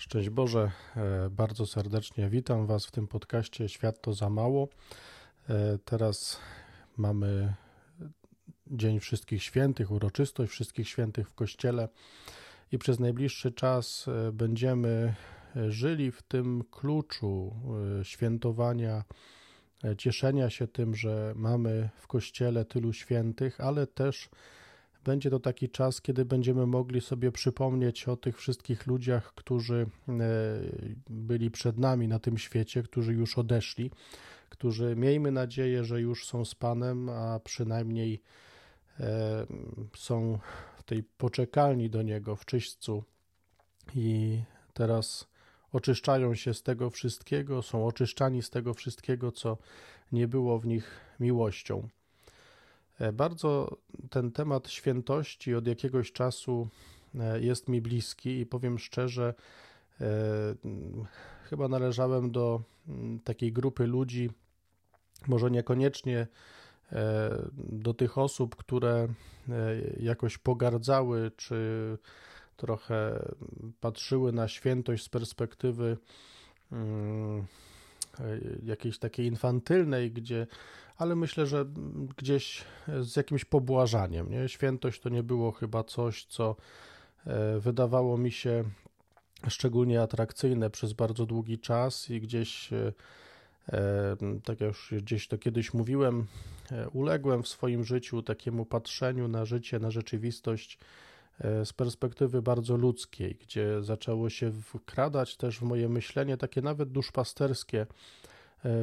Szczęść Boże, e, bardzo serdecznie witam Was w tym podcaście Świat to za mało. E, teraz mamy Dzień Wszystkich Świętych, uroczystość Wszystkich Świętych w Kościele i przez najbliższy czas e, będziemy żyli w tym kluczu świętowania, cieszenia się tym, że mamy w Kościele tylu świętych, ale też będzie to taki czas, kiedy będziemy mogli sobie przypomnieć o tych wszystkich ludziach, którzy e, byli przed nami na tym świecie, którzy już odeszli, którzy miejmy nadzieję, że już są z Panem, a przynajmniej e, są w tej poczekalni do Niego w czyśćcu i teraz oczyszczają się z tego wszystkiego, są oczyszczani z tego wszystkiego, co nie było w nich miłością. E, bardzo ten temat świętości od jakiegoś czasu e, jest mi bliski i powiem szczerze, e, chyba należałem do mm, takiej grupy ludzi, może niekoniecznie do tych osób, które jakoś pogardzały, czy trochę patrzyły na świętość z perspektywy mm, jakiejś takiej infantylnej, gdzie ale myślę, że gdzieś z jakimś pobłażaniem. Nie? Świętość to nie było chyba coś, co e, wydawało mi się szczególnie atrakcyjne przez bardzo długi czas i gdzieś, e, e, tak jak już gdzieś to kiedyś mówiłem, uległem w swoim życiu takiemu patrzeniu na życie, na rzeczywistość z perspektywy bardzo ludzkiej, gdzie zaczęło się wkradać też w moje myślenie takie nawet duszpasterskie E,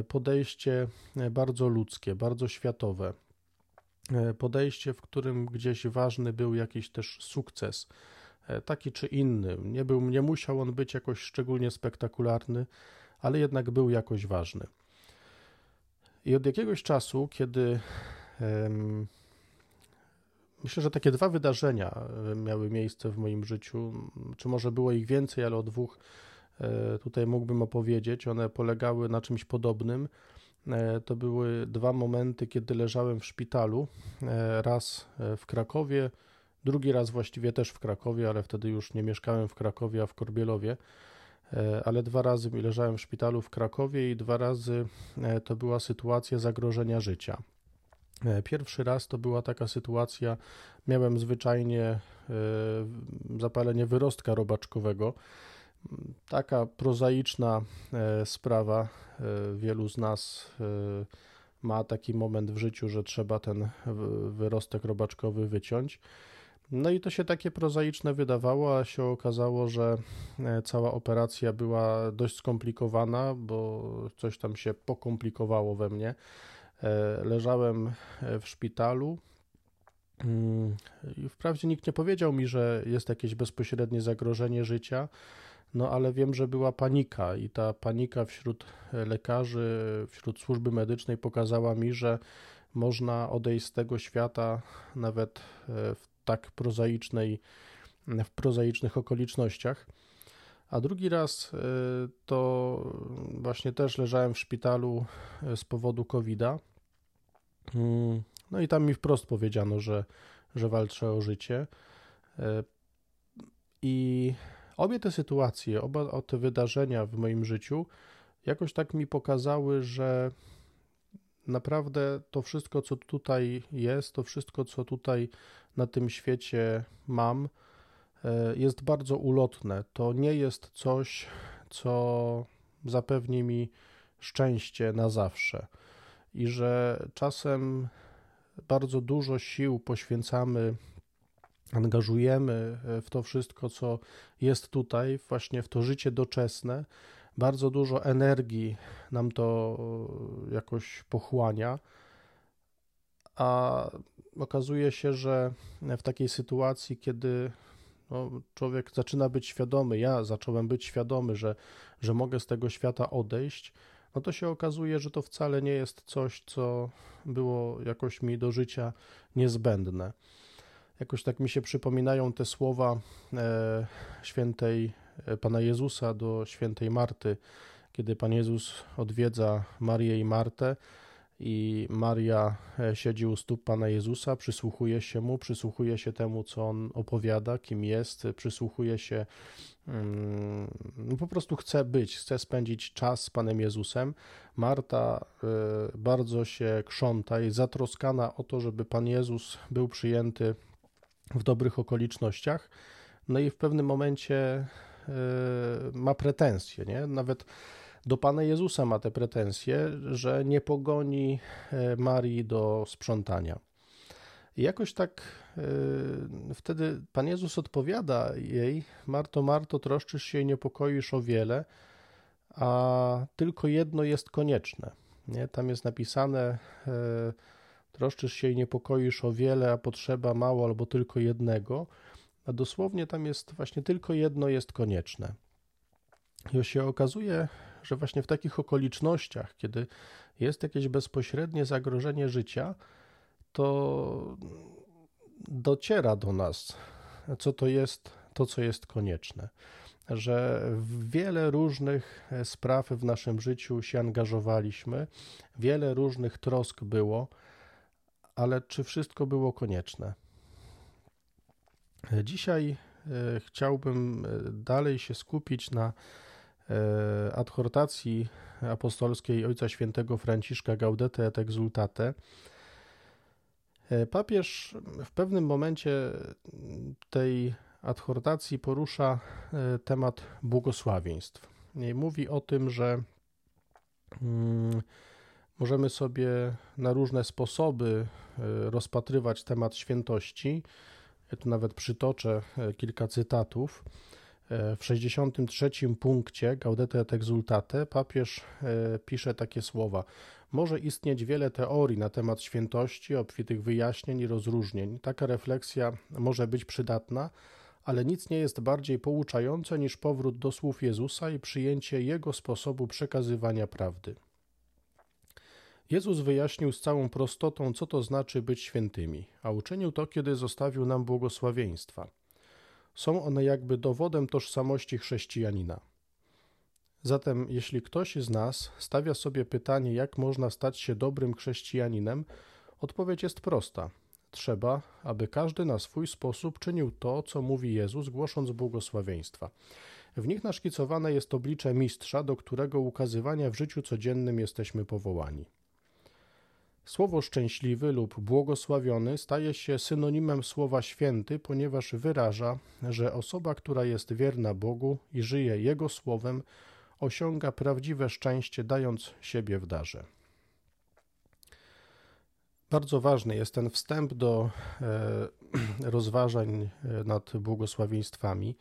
podejście e, bardzo ludzkie, bardzo światowe. E, podejście, w którym gdzieś ważny był jakiś też sukces, taki czy inny. Nie, był, nie musiał on być jakoś szczególnie spektakularny, ale jednak był jakoś ważny. I od jakiegoś czasu, kiedy myślę, że takie dwa wydarzenia miały miejsce w moim życiu, czy może było ich więcej, ale o dwóch E, tutaj mógłbym opowiedzieć. One polegały na czymś podobnym. E, to były dwa momenty, kiedy leżałem w szpitalu. E, raz w Krakowie, drugi raz właściwie też w Krakowie, ale wtedy już nie mieszkałem w Krakowie, a w Korbielowie. Ale dwa razy leżałem w szpitalu w Krakowie i dwa razy to była sytuacja zagrożenia życia. Pierwszy raz to była taka sytuacja, miałem zwyczajnie zapalenie wyrostka robaczkowego taka prozaiczna e, sprawa. E, wielu z nas e, ma taki moment w życiu, że trzeba ten wyrostek robaczkowy wyciąć. No i to się takie prozaiczne wydawało, a się okazało, że cała operacja była dość skomplikowana, bo coś tam się pokomplikowało we mnie. Leżałem w szpitalu. Mm, wprawdzie nikt nie powiedział mi, że jest jakieś bezpośrednie zagrożenie życia, no ale wiem, że była panika i ta panika wśród lekarzy, wśród służby medycznej pokazała mi, że można odejść z tego świata nawet e, w tak prozaicznej, w prozaicznych okolicznościach. A drugi raz e, to właśnie też leżałem w szpitalu e, z powodu COVID-a. Mm, no i tam mi wprost powiedziano, że, że walczę o życie. I Obie te sytuacje, oba te wydarzenia w moim życiu jakoś tak mi pokazały, że naprawdę to wszystko, co tutaj jest, to wszystko, co tutaj na tym świecie mam, e, jest bardzo ulotne. To nie jest coś, co zapewni mi szczęście na zawsze. I że czasem bardzo dużo sił poświęcamy angażujemy e, w to wszystko, co jest tutaj, właśnie w to życie doczesne, bardzo dużo energii nam to e, jakoś pochłania, a okazuje się, że w takiej sytuacji, kiedy no, człowiek zaczyna być świadomy, ja zacząłem być świadomy, że, że mogę z tego świata odejść, no to się okazuje, że to wcale nie jest coś, co było jakoś mi do życia niezbędne. Jakoś tak mi się przypominają te słowa e, świętej e, Pana Jezusa do świętej Marty, kiedy Pan Jezus odwiedza Marię i Martę i Maria e, siedzi u stóp Pana Jezusa, przysłuchuje się Mu, przysłuchuje się temu, co On opowiada, kim jest, przysłuchuje się, mm, no po prostu chce być, chce spędzić czas z Panem Jezusem. Marta bardzo się krząta i zatroskana o to, żeby Pan Jezus był przyjęty w dobrych okolicznościach. No i w pewnym momencie e, ma pretensje, nie? Nawet do Pana Jezusa ma te pretensje, że nie pogoni e, Marii do sprzątania. I jakoś tak yy, wtedy Pan Jezus odpowiada jej: Marto, Marto, troszczysz się i niepokoisz o wiele, a tylko jedno jest konieczne. Nie? Tam jest napisane: troszczysz się i niepokoisz o wiele, a potrzeba mało albo tylko jednego. A dosłownie tam jest właśnie tylko jedno jest konieczne. I się okazuje, że właśnie w takich okolicznościach, kiedy jest jakieś bezpośrednie zagrożenie życia, to dociera do nas, co to jest to, co jest konieczne. Że w wiele różnych spraw w naszym życiu się angażowaliśmy, wiele różnych trosk było, ale czy wszystko było konieczne? Dzisiaj e, chciałbym e, dalej się skupić na E, adhortacji apostolskiej Ojca Świętego Franciszka Gaudete et Exultate, e, papież w pewnym momencie tej adhortacji porusza e, temat błogosławieństw. Mówi o tym, że mm, możemy sobie na różne sposoby rozpatrywać temat świętości. Ja tu nawet przytoczę kilka cytatów. W 63 punkcie Gaudete et Exultate papież e, pisze takie słowa: Może istnieć wiele teorii na temat świętości, obfitych wyjaśnień i rozróżnień. Taka refleksja może być przydatna, ale nic nie jest bardziej pouczające niż powrót do słów Jezusa i przyjęcie Jego sposobu przekazywania prawdy. Jezus wyjaśnił z całą prostotą, co to znaczy być świętymi, a uczynił to, kiedy zostawił nam błogosławieństwa. Są one jakby dowodem tożsamości chrześcijanina. Zatem, jeśli ktoś z nas stawia sobie pytanie, jak można stać się dobrym chrześcijaninem, odpowiedź jest prosta. Trzeba, aby każdy na swój sposób czynił to, co mówi Jezus, głosząc błogosławieństwa. W nich naszkicowane jest oblicze mistrza, do którego ukazywania w życiu codziennym jesteśmy powołani. Słowo szczęśliwy lub błogosławiony staje się synonimem słowa święty, ponieważ wyraża, że osoba, która jest wierna Bogu i żyje Jego słowem, osiąga prawdziwe szczęście, dając siebie w darze. Bardzo ważny jest ten wstęp do e, rozważań e, nad błogosławieństwami,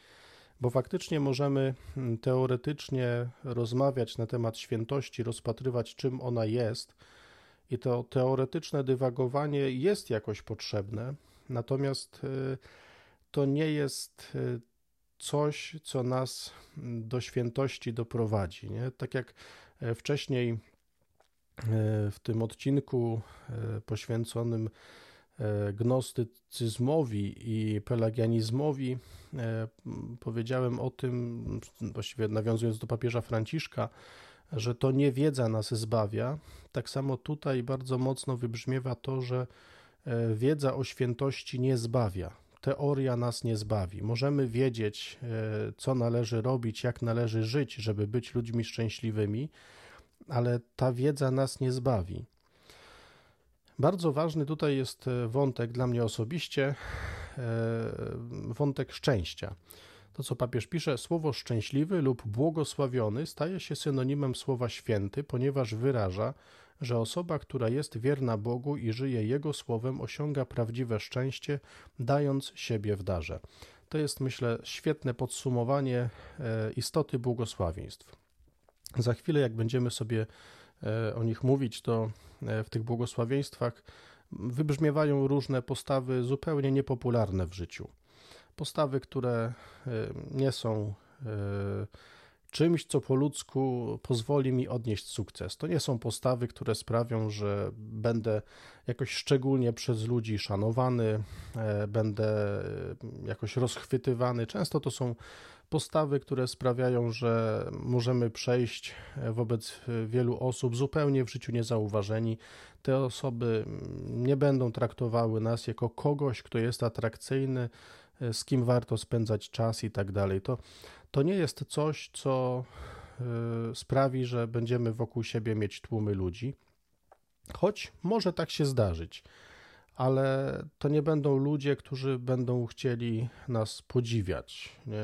bo faktycznie możemy teoretycznie rozmawiać na temat świętości, rozpatrywać, czym ona jest i to teoretyczne dywagowanie jest jakoś potrzebne, natomiast y, to nie jest y, coś, co nas do świętości doprowadzi. Nie? Tak jak e, wcześniej e, w tym odcinku e, poświęconym gnostycyzmowi i pelagianizmowi powiedziałem o tym, właściwie nawiązując do papieża Franciszka, że to nie wiedza nas zbawia. Tak samo tutaj bardzo mocno wybrzmiewa to, że e, wiedza o świętości nie zbawia. Teoria nas nie zbawi. Możemy wiedzieć, e, co należy robić, jak należy żyć, żeby być ludźmi szczęśliwymi, ale ta wiedza nas nie zbawi. Bardzo ważny tutaj jest e, wątek dla mnie osobiście, wątek szczęścia. To, co papież pisze, słowo szczęśliwy lub błogosławiony staje się synonimem słowa święty, ponieważ wyraża, że osoba, która jest wierna Bogu i żyje Jego słowem, osiąga prawdziwe szczęście, dając siebie w darze. To jest, myślę, świetne podsumowanie e, istoty błogosławieństw. Za chwilę, jak będziemy sobie e, o nich mówić, to e, w tych błogosławieństwach wybrzmiewają różne postawy zupełnie niepopularne w życiu postawy, które y, nie są y, czymś, co po ludzku pozwoli mi odnieść sukces. To nie są postawy, które sprawią, że będę jakoś szczególnie przez ludzi szanowany, e, będę jakoś rozchwytywany. Często to są postawy, które sprawiają, że możemy przejść wobec wielu osób zupełnie w życiu niezauważeni. Te osoby nie będą traktowały nas jako kogoś, kto jest atrakcyjny, z kim warto spędzać czas i tak dalej. To, to nie jest coś, co y, sprawi, że będziemy wokół siebie mieć tłumy ludzi, choć może tak się zdarzyć ale to nie będą ludzie, którzy będą chcieli nas podziwiać, nie?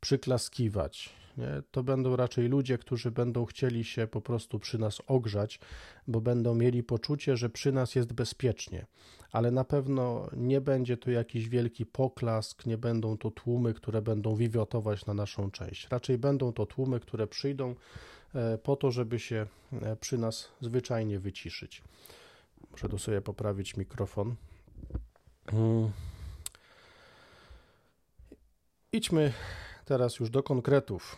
przyklaskiwać. Nie? To będą raczej ludzie, którzy będą chcieli się po prostu przy nas ogrzać, bo będą mieli poczucie, że przy nas jest bezpiecznie. Ale na pewno nie będzie to jakiś wielki poklask, nie będą to tłumy, które będą wiwiotować na naszą część. Raczej będą to tłumy, które przyjdą e, po to, żeby się e, przy nas zwyczajnie wyciszyć. Muszę tu sobie poprawić mikrofon. Hmm. Idźmy teraz już do konkretów.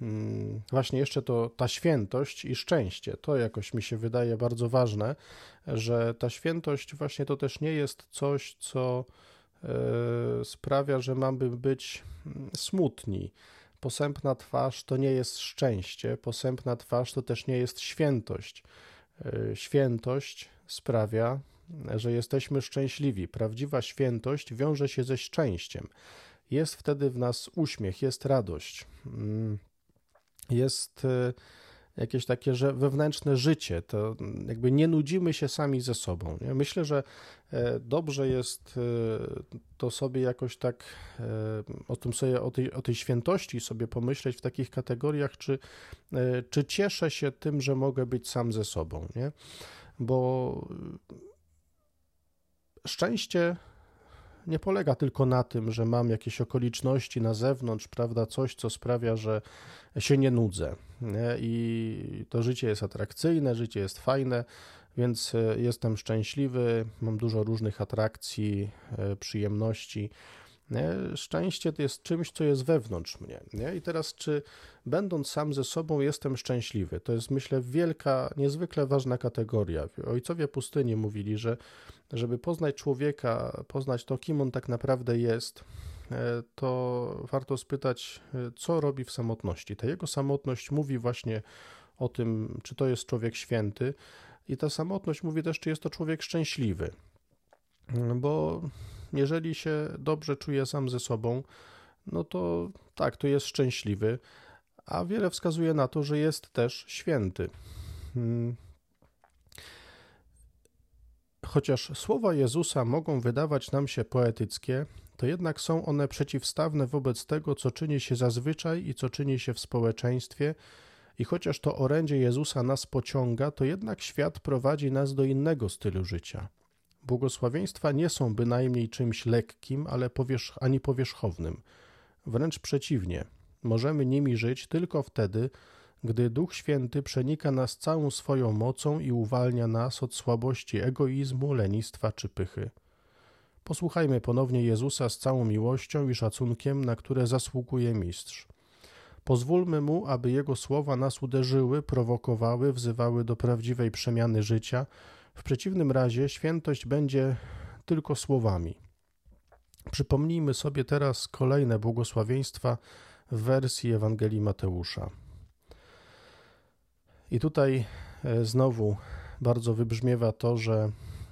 Hmm. Właśnie jeszcze to ta świętość i szczęście. To jakoś mi się wydaje bardzo ważne, że ta świętość właśnie to też nie jest coś, co e, sprawia, że mamy być mm, smutni. Posępna twarz to nie jest szczęście, posępna twarz to też nie jest świętość. E, świętość sprawia, że jesteśmy szczęśliwi. Prawdziwa świętość wiąże się ze szczęściem. Jest wtedy w nas uśmiech, jest radość, mm, jest e, jakieś takie że wewnętrzne życie, to jakby nie nudzimy się sami ze sobą. Nie? Myślę, że e, dobrze jest e, to sobie jakoś tak o tym sobie, o tej, o tej świętości sobie pomyśleć w takich kategoriach, czy, czy cieszę się tym, że mogę być sam ze sobą, nie? bo szczęście nie polega tylko na tym, że mam jakieś okoliczności na zewnątrz, prawda, coś, co sprawia, że się nie nudzę. Nie? I to życie jest atrakcyjne, życie jest fajne, więc e, jestem szczęśliwy, mam dużo różnych atrakcji, e, przyjemności. Nie? Szczęście jest czymś, co jest wewnątrz mnie. Nie? I teraz, czy będąc sam ze sobą, jestem szczęśliwy? To jest, myślę, wielka, niezwykle ważna kategoria. Ojcowie pustyni mówili, że żeby poznać człowieka, poznać to, kim on tak naprawdę jest, e, to warto spytać, e, co robi w samotności. Ta jego samotność mówi właśnie o tym, czy to jest człowiek święty, i ta samotność mówi też, czy jest to człowiek szczęśliwy. Bo jeżeli się dobrze czuje sam ze sobą, no to tak, to jest szczęśliwy, a wiele wskazuje na to, że jest też święty. Hmm. Chociaż słowa Jezusa mogą wydawać nam się poetyckie, to jednak są one przeciwstawne wobec tego, co czyni się zazwyczaj i co czyni się w społeczeństwie. I chociaż to orędzie Jezusa nas pociąga, to jednak świat prowadzi nas do innego stylu życia. Błogosławieństwa nie są bynajmniej czymś lekkim, ale ani powierzchownym. Wręcz przeciwnie, możemy nimi żyć tylko wtedy, gdy Duch Święty przenika nas całą swoją mocą i uwalnia nas od słabości egoizmu, lenistwa czy pychy. Posłuchajmy ponownie Jezusa z całą miłością i szacunkiem, na które zasługuje Mistrz. Pozwólmy Mu, aby Jego słowa nas uderzyły, prowokowały, wzywały do prawdziwej przemiany życia, w przeciwnym razie świętość będzie tylko słowami. Przypomnijmy sobie teraz kolejne błogosławieństwa w wersji Ewangelii Mateusza. I tutaj e, znowu bardzo wybrzmiewa to, że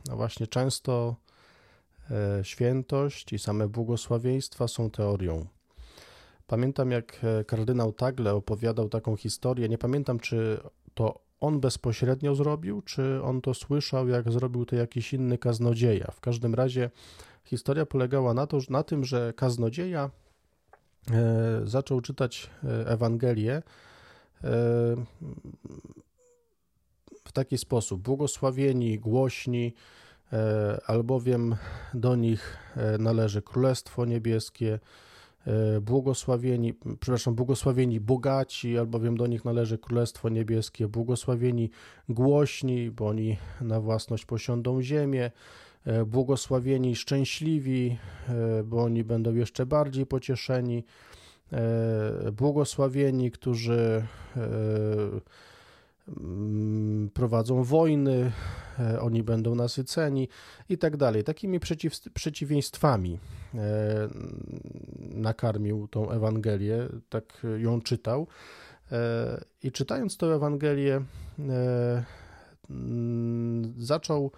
no właśnie często e, świętość i same błogosławieństwa są teorią. Pamiętam, jak e, kardynał Tagle opowiadał taką historię. Nie pamiętam, czy to on bezpośrednio zrobił, czy on to słyszał, jak zrobił to jakiś inny kaznodzieja. W każdym razie historia polegała na, to, na tym, że kaznodzieja e, zaczął czytać e, Ewangelię e, w taki sposób: błogosławieni, głośni, albowiem do nich należy Królestwo Niebieskie błogosławieni, przepraszam, błogosławieni bogaci, albowiem do nich należy Królestwo Niebieskie, błogosławieni głośni, bo oni na własność posiądą ziemię, e, błogosławieni szczęśliwi, e, bo oni będą jeszcze bardziej pocieszeni, błogosławieni, którzy prowadzą wojny, e, oni będą nasyceni i tak dalej. Takimi przeciw, przeciwieństwami e, nakarmił tą Ewangelię, tak ją czytał. I czytając tę Ewangelię, mm, zaczął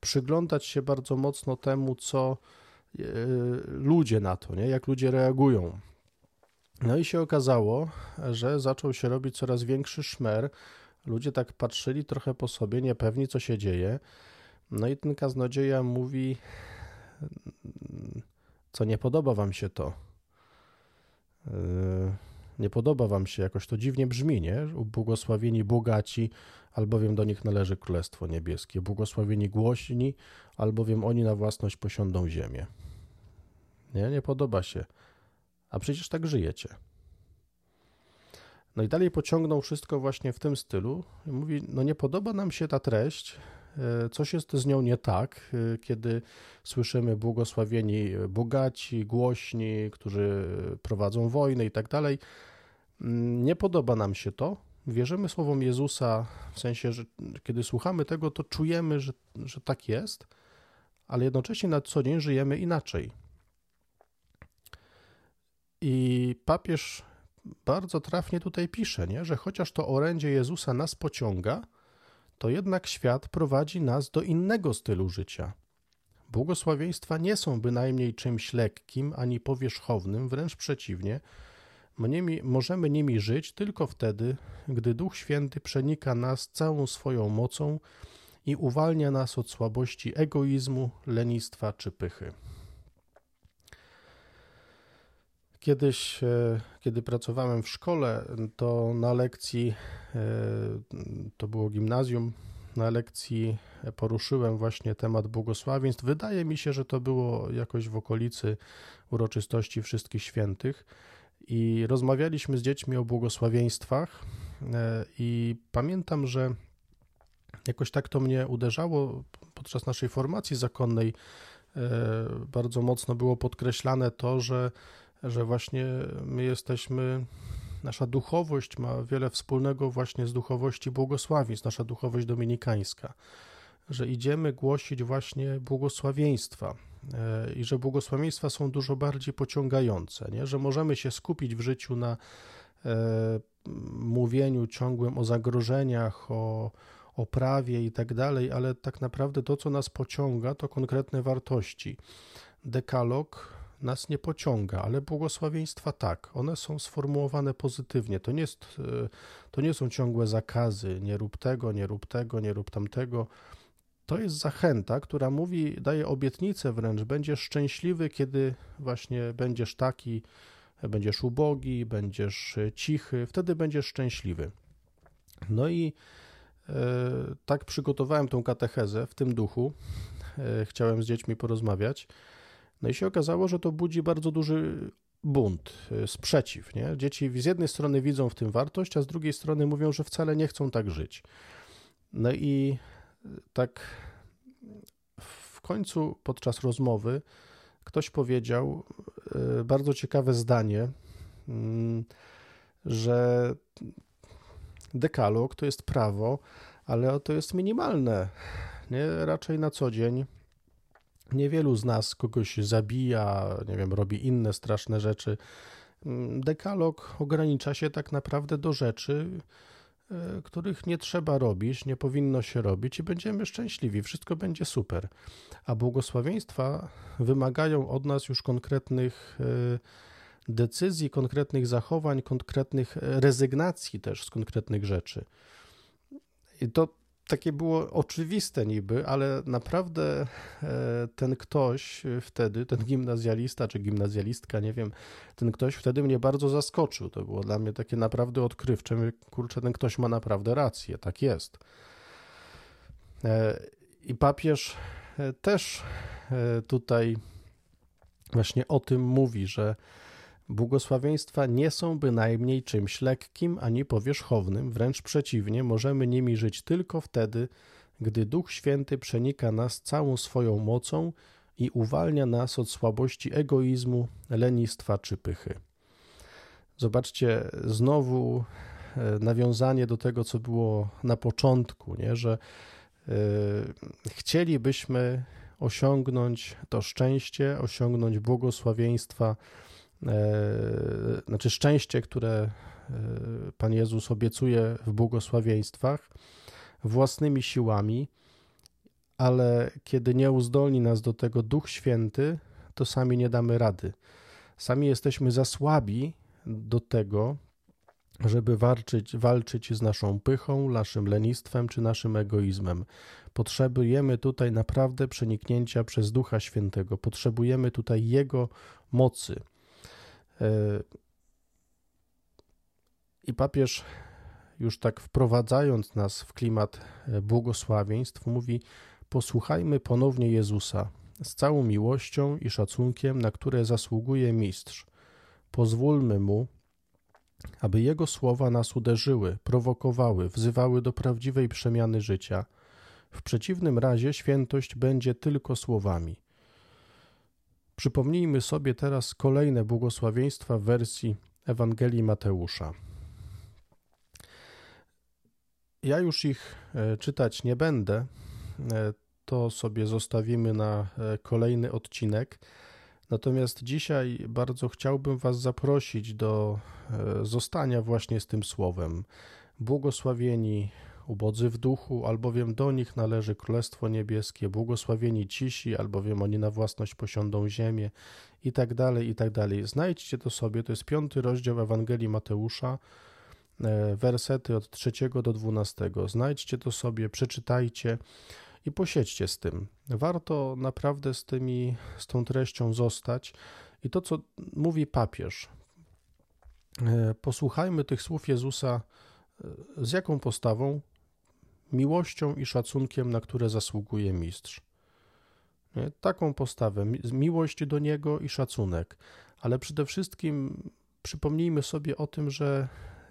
przyglądać się bardzo mocno temu, co ludzie na to, nie? jak ludzie reagują no i się okazało, że zaczął się robić coraz większy szmer. Ludzie tak patrzyli trochę po sobie, niepewni co się dzieje. No i ten kaznodzieja mówi, co nie podoba wam się to. Yy, nie podoba wam się, jakoś to dziwnie brzmi, nie? Błogosławieni bogaci, albowiem do nich należy Królestwo Niebieskie. Błogosławieni głośni, albowiem oni na własność posiądą ziemię. Nie, nie podoba się. A przecież tak żyjecie. No i dalej pociągnął wszystko właśnie w tym stylu. Mówi, no nie podoba nam się ta treść, e, coś jest z nią nie tak, e, kiedy słyszymy błogosławieni bogaci, głośni, którzy prowadzą wojnę i tak dalej. Mm, nie podoba nam się to. Wierzymy słowom Jezusa, w sensie, że kiedy słuchamy tego, to czujemy, że, że tak jest, ale jednocześnie na co dzień żyjemy inaczej. I papież bardzo trafnie tutaj pisze, nie? że chociaż to orędzie Jezusa nas pociąga, to jednak świat prowadzi nas do innego stylu życia. Błogosławieństwa nie są bynajmniej czymś lekkim ani powierzchownym, wręcz przeciwnie. Możemy nimi żyć tylko wtedy, gdy Duch Święty przenika nas całą swoją mocą i uwalnia nas od słabości egoizmu, lenistwa czy pychy. Kiedyś, e, kiedy pracowałem w szkole, to na lekcji, e, to było gimnazjum, na lekcji poruszyłem właśnie temat błogosławieństw. Wydaje mi się, że to było jakoś w okolicy uroczystości Wszystkich Świętych i rozmawialiśmy z dziećmi o błogosławieństwach e, i pamiętam, że jakoś tak to mnie uderzało podczas naszej formacji zakonnej. Bardzo mocno było podkreślane to, że że właśnie my jesteśmy, nasza duchowość ma wiele wspólnego właśnie z duchowości błogosławieństw, nasza duchowość dominikańska, że idziemy głosić właśnie błogosławieństwa e, i że błogosławieństwa są dużo bardziej pociągające, nie? że możemy się skupić w życiu na e, mówieniu ciągłym o zagrożeniach, o, o prawie i tak dalej, ale tak naprawdę to, co nas pociąga, to konkretne wartości. Dekalog nas nie pociąga, ale błogosławieństwa tak. One są sformułowane pozytywnie. To nie, jest, e, to nie są ciągłe zakazy, nie rób tego, nie rób tego, nie rób tamtego. To jest zachęta, która mówi, daje obietnicę wręcz, będziesz szczęśliwy, kiedy właśnie będziesz taki, będziesz ubogi, będziesz cichy, wtedy będziesz szczęśliwy. No i e, tak przygotowałem tą katechezę w tym duchu. E, chciałem z dziećmi porozmawiać. No i się okazało, że to budzi bardzo duży bunt, y, sprzeciw. Nie? Dzieci z jednej strony widzą w tym wartość, a z drugiej strony mówią, że wcale nie chcą tak żyć. No i y, tak w końcu podczas rozmowy ktoś powiedział y, bardzo ciekawe zdanie, mm, że dekalog to jest prawo, ale to jest minimalne. Nie? Raczej na co dzień Niewielu z nas kogoś zabija, nie wiem, robi inne straszne rzeczy. Mm, dekalog ogranicza się tak naprawdę do rzeczy, e, których nie trzeba robić, nie powinno się robić i będziemy szczęśliwi, wszystko będzie super. A błogosławieństwa wymagają od nas już konkretnych e, decyzji, konkretnych zachowań, konkretnych rezygnacji też z konkretnych rzeczy. I to takie było oczywiste niby, ale naprawdę e, ten ktoś wtedy, ten gimnazjalista czy gimnazjalistka, nie wiem, ten ktoś wtedy mnie bardzo zaskoczył. To było dla mnie takie naprawdę odkrywcze. Kurczę, ten ktoś ma naprawdę rację, tak jest. E, I papież e, też tutaj właśnie o tym mówi, że Błogosławieństwa nie są bynajmniej czymś lekkim ani powierzchownym, wręcz przeciwnie, możemy nimi żyć tylko wtedy, gdy Duch Święty przenika nas całą swoją mocą i uwalnia nas od słabości egoizmu, lenistwa czy pychy. Zobaczcie, znowu nawiązanie do tego, co było na początku, nie? że chcielibyśmy osiągnąć to szczęście, osiągnąć błogosławieństwa, znaczy szczęście, które Pan Jezus obiecuje w błogosławieństwach własnymi siłami, ale kiedy nie uzdolni nas do tego Duch Święty, to sami nie damy rady. Sami jesteśmy za słabi do tego, żeby walczyć, walczyć z naszą pychą, naszym lenistwem czy naszym egoizmem. Potrzebujemy tutaj naprawdę przeniknięcia przez Ducha Świętego. Potrzebujemy tutaj Jego mocy. I papież, już tak wprowadzając nas w klimat e, błogosławieństw, mówi: Posłuchajmy ponownie Jezusa z całą miłością i szacunkiem, na które zasługuje Mistrz. Pozwólmy mu, aby Jego słowa nas uderzyły, prowokowały, wzywały do prawdziwej przemiany życia. W przeciwnym razie świętość będzie tylko słowami. Przypomnijmy sobie teraz kolejne błogosławieństwa w wersji Ewangelii Mateusza. Ja już ich e, czytać nie będę, e, to sobie zostawimy na e, kolejny odcinek. Natomiast dzisiaj bardzo chciałbym Was zaprosić do zostania właśnie z tym słowem. Błogosławieni ubodzy w duchu, albowiem do nich należy Królestwo Niebieskie, błogosławieni cisi, albowiem oni na własność posiądą ziemię i tak dalej, i tak dalej. Znajdźcie to sobie, to jest piąty rozdział Ewangelii Mateusza, E, wersety od 3 do 12. Znajdźcie to sobie, przeczytajcie i posiedźcie z tym. Warto naprawdę z tymi, z tą treścią zostać. I to, co mówi papież, e, posłuchajmy tych słów Jezusa e, z jaką postawą? Miłością i szacunkiem, na które zasługuje mistrz. Taką postawę, miłość do Niego i szacunek. Ale przede wszystkim przypomnijmy sobie o tym, że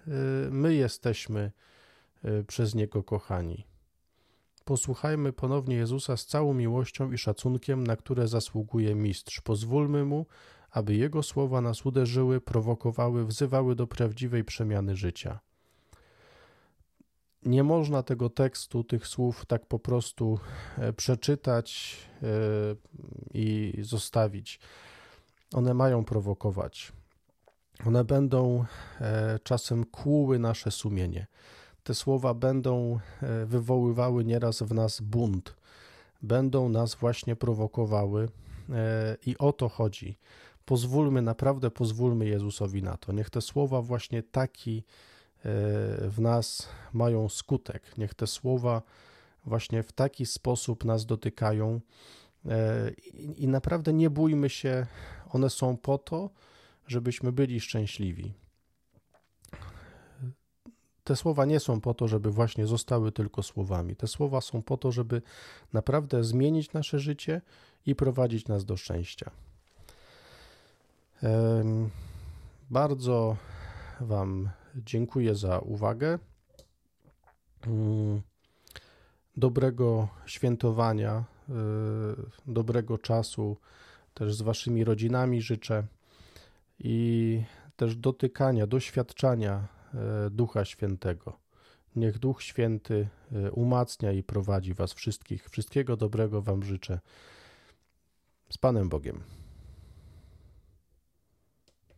Y, my jesteśmy y, przez Niego kochani. Posłuchajmy ponownie Jezusa z całą miłością i szacunkiem, na które zasługuje Mistrz. Pozwólmy Mu, aby Jego słowa nas uderzyły, prowokowały, wzywały do prawdziwej przemiany życia. Nie można tego tekstu, tych słów tak po prostu e, przeczytać e, i zostawić. One mają prowokować. One będą e, czasem kłuły nasze sumienie. Te słowa będą wywoływały nieraz w nas bunt, będą nas właśnie prowokowały i o to chodzi. Pozwólmy, naprawdę pozwólmy Jezusowi na to. Niech te słowa właśnie taki w nas mają skutek. Niech te słowa właśnie w taki sposób nas dotykają i naprawdę nie bójmy się, one są po to, żebyśmy byli szczęśliwi. Te słowa nie są po to, żeby właśnie zostały tylko słowami. Te słowa są po to, żeby naprawdę zmienić nasze życie i prowadzić nas do szczęścia. Bardzo Wam dziękuję za uwagę. Mm, dobrego świętowania, y, dobrego czasu też z Waszymi rodzinami życzę i też dotykania, doświadczania e, Ducha Świętego. Niech Duch Święty e, umacnia i prowadzi Was wszystkich. Wszystkiego dobrego Wam życzę. Z Panem Bogiem.